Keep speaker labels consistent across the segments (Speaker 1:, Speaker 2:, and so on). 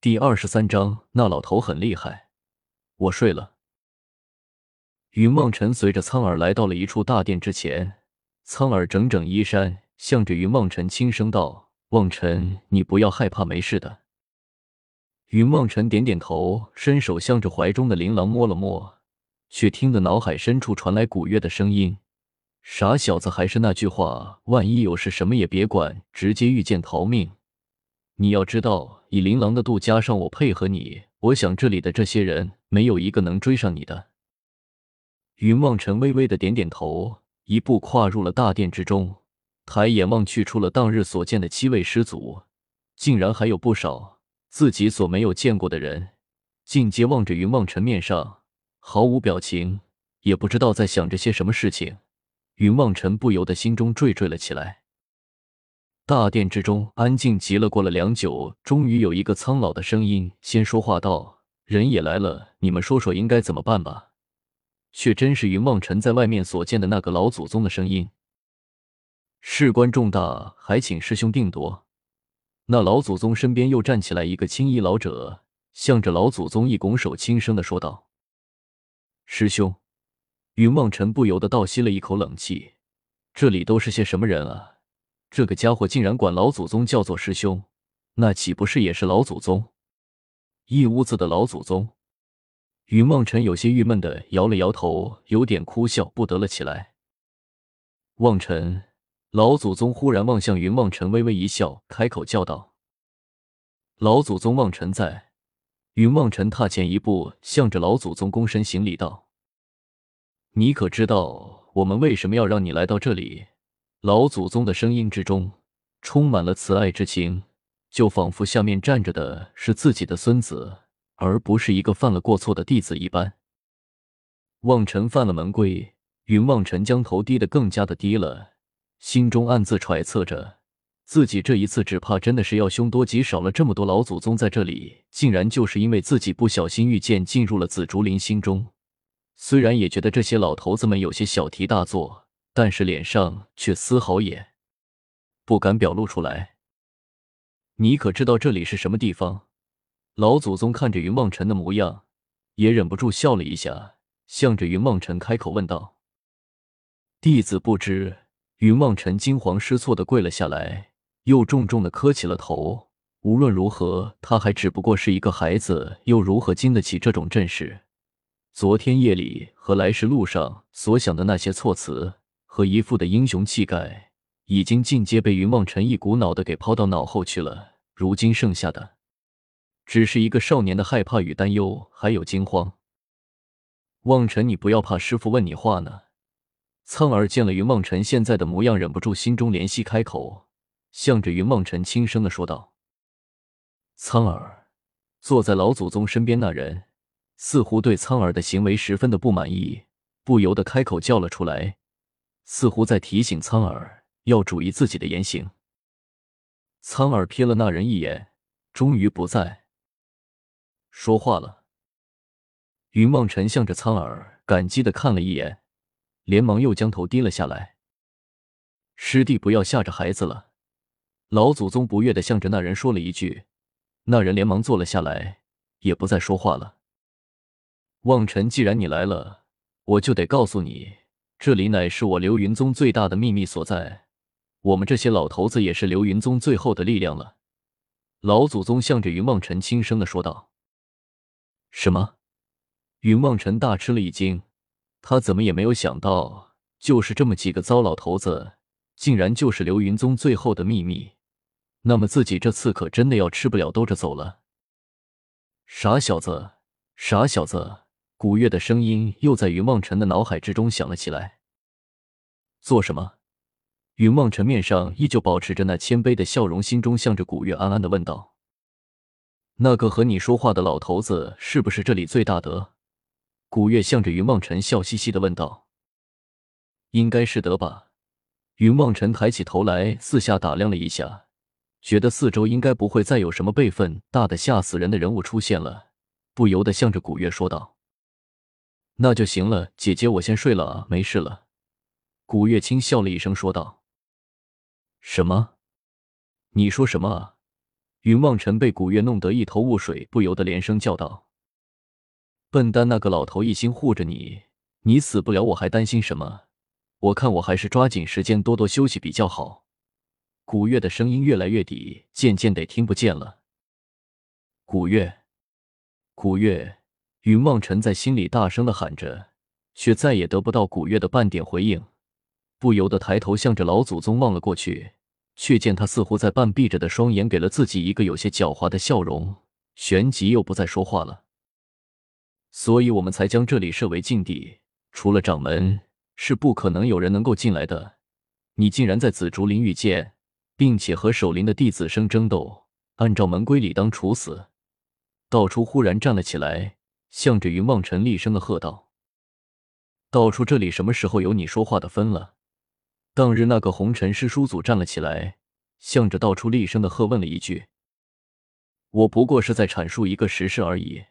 Speaker 1: 第二十三章，那老头很厉害。我睡了。云梦辰随着苍耳来到了一处大殿之前，苍耳整整衣衫，向着云梦辰轻声道：“望尘，你不要害怕，没事的。”云梦辰点点头，伸手向着怀中的琳琅摸了摸，却听得脑海深处传来古月的声音：“傻小子，还是那句话，万一有事，什么也别管，直接御剑逃命。”你要知道，以琳琅的度，加上我配合你，我想这里的这些人没有一个能追上你的。云望尘微微的点点头，一步跨入了大殿之中，抬眼望去，除了当日所见的七位师祖，竟然还有不少自己所没有见过的人，尽皆望着云望尘，面上毫无表情，也不知道在想着些什么事情。云望尘不由得心中惴惴了起来。大殿之中安静极了，过了良久，终于有一个苍老的声音先说话道：“人也来了，你们说说应该怎么办吧？”却真是云望尘在外面所见的那个老祖宗的声音。事关重大，还请师兄定夺。那老祖宗身边又站起来一个青衣老者，向着老祖宗一拱手，轻声的说道：“师兄。”云望尘不由得倒吸了一口冷气，这里都是些什么人啊？这个家伙竟然管老祖宗叫做师兄，那岂不是也是老祖宗？一屋子的老祖宗。云梦辰有些郁闷的摇了摇头，有点哭笑不得了起来。望尘，老祖宗忽然望向云梦辰，微微一笑，开口叫道：“老祖宗，望尘在。”云望尘踏前一步，向着老祖宗躬身行礼道：“你可知道我们为什么要让你来到这里？”老祖宗的声音之中充满了慈爱之情，就仿佛下面站着的是自己的孙子，而不是一个犯了过错的弟子一般。望尘犯了门规，云望尘将头低得更加的低了，心中暗自揣测着，自己这一次只怕真的是要凶多吉少了。这么多老祖宗在这里，竟然就是因为自己不小心御剑进入了紫竹林心中。虽然也觉得这些老头子们有些小题大做。但是脸上却丝毫也不敢表露出来。你可知道这里是什么地方？老祖宗看着云梦辰的模样，也忍不住笑了一下，向着云梦辰开口问道：“弟子不知。”云梦辰惊慌失措的跪了下来，又重重的磕起了头。无论如何，他还只不过是一个孩子，又如何经得起这种阵势？昨天夜里和来时路上所想的那些措辞。和一副的英雄气概，已经尽皆被云望尘一股脑的给抛到脑后去了。如今剩下的，只是一个少年的害怕与担忧，还有惊慌。望尘，你不要怕，师傅问你话呢。苍儿见了云望尘现在的模样，忍不住心中怜惜，开口，向着云望尘轻声的说道：“苍儿。”坐在老祖宗身边那人，似乎对苍儿的行为十分的不满意，不由得开口叫了出来。似乎在提醒苍耳要注意自己的言行。苍耳瞥了那人一眼，终于不再说话了。云望尘向着苍耳感激的看了一眼，连忙又将头低了下来。师弟不要吓着孩子了。老祖宗不悦的向着那人说了一句，那人连忙坐了下来，也不再说话了。望尘，既然你来了，我就得告诉你。这里乃是我流云宗最大的秘密所在，我们这些老头子也是流云宗最后的力量了。老祖宗向着云望尘轻声的说道：“什么？”云望尘大吃了一惊，他怎么也没有想到，就是这么几个糟老头子，竟然就是流云宗最后的秘密。那么自己这次可真的要吃不了兜着走了。傻小子，傻小子！古月的声音又在云望尘的脑海之中响了起来。做什么？云望尘面上依旧保持着那谦卑的笑容，心中向着古月暗暗的问道：“那个和你说话的老头子是不是这里最大的？”古月向着云望尘笑嘻嘻的问道：“应该是德吧？”云望尘抬起头来，四下打量了一下，觉得四周应该不会再有什么辈分大的吓死人的人物出现了，不由得向着古月说道。那就行了，姐姐，我先睡了啊，没事了。古月轻笑了一声，说道：“什么？你说什么啊？”云望尘被古月弄得一头雾水，不由得连声叫道：“笨蛋！那个老头一心护着你，你死不了，我还担心什么？我看我还是抓紧时间多多休息比较好。”古月的声音越来越低，渐渐得听不见了。古月，古月！云望尘在心里大声的喊着，却再也得不到古月的半点回应，不由得抬头向着老祖宗望了过去。却见他似乎在半闭着的双眼给了自己一个有些狡猾的笑容，旋即又不再说话了。所以我们才将这里设为禁地，除了掌门，是不可能有人能够进来的。你竟然在紫竹林遇见，并且和守林的弟子生争斗，按照门规理当处死。道初忽然站了起来，向着云望尘厉声的喝道：“道初，这里什么时候有你说话的分了？”当日那个红尘师叔祖站了起来，向着道出厉声的喝问了一句：“我不过是在阐述一个实事而已。”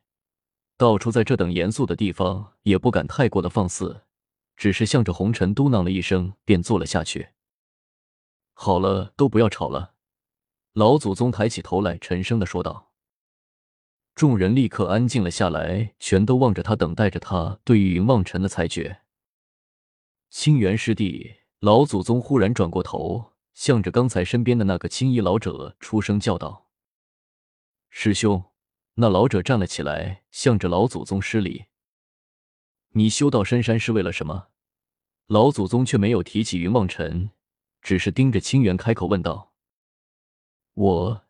Speaker 1: 道出在这等严肃的地方也不敢太过的放肆，只是向着红尘嘟囔了一声，便坐了下去。好了，都不要吵了。老祖宗抬起头来，沉声的说道。众人立刻安静了下来，全都望着他，等待着他对于云望尘的裁决。清源师弟。老祖宗忽然转过头，向着刚才身边的那个青衣老者出声叫道：“师兄！”那老者站了起来，向着老祖宗施礼：“你修道深山是为了什么？”老祖宗却没有提起云望尘，只是盯着清源开口问道：“我……”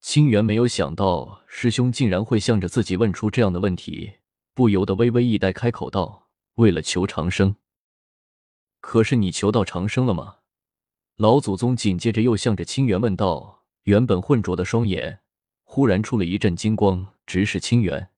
Speaker 1: 清源没有想到师兄竟然会向着自己问出这样的问题，不由得微微一呆，开口道：“为了求长生。”可是你求到长生了吗？老祖宗紧接着又向着清源问道。原本浑浊的双眼忽然出了一阵金光，直视清源。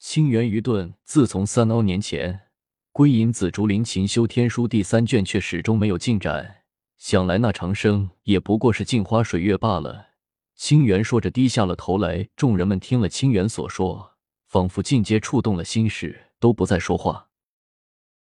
Speaker 1: 清源愚钝，自从三凹年前归隐紫竹林勤修天书第三卷，却始终没有进展。想来那长生也不过是镜花水月罢了。清源说着，低下了头来。众人们听了清源所说，仿佛进阶触动了心事，都不再说话。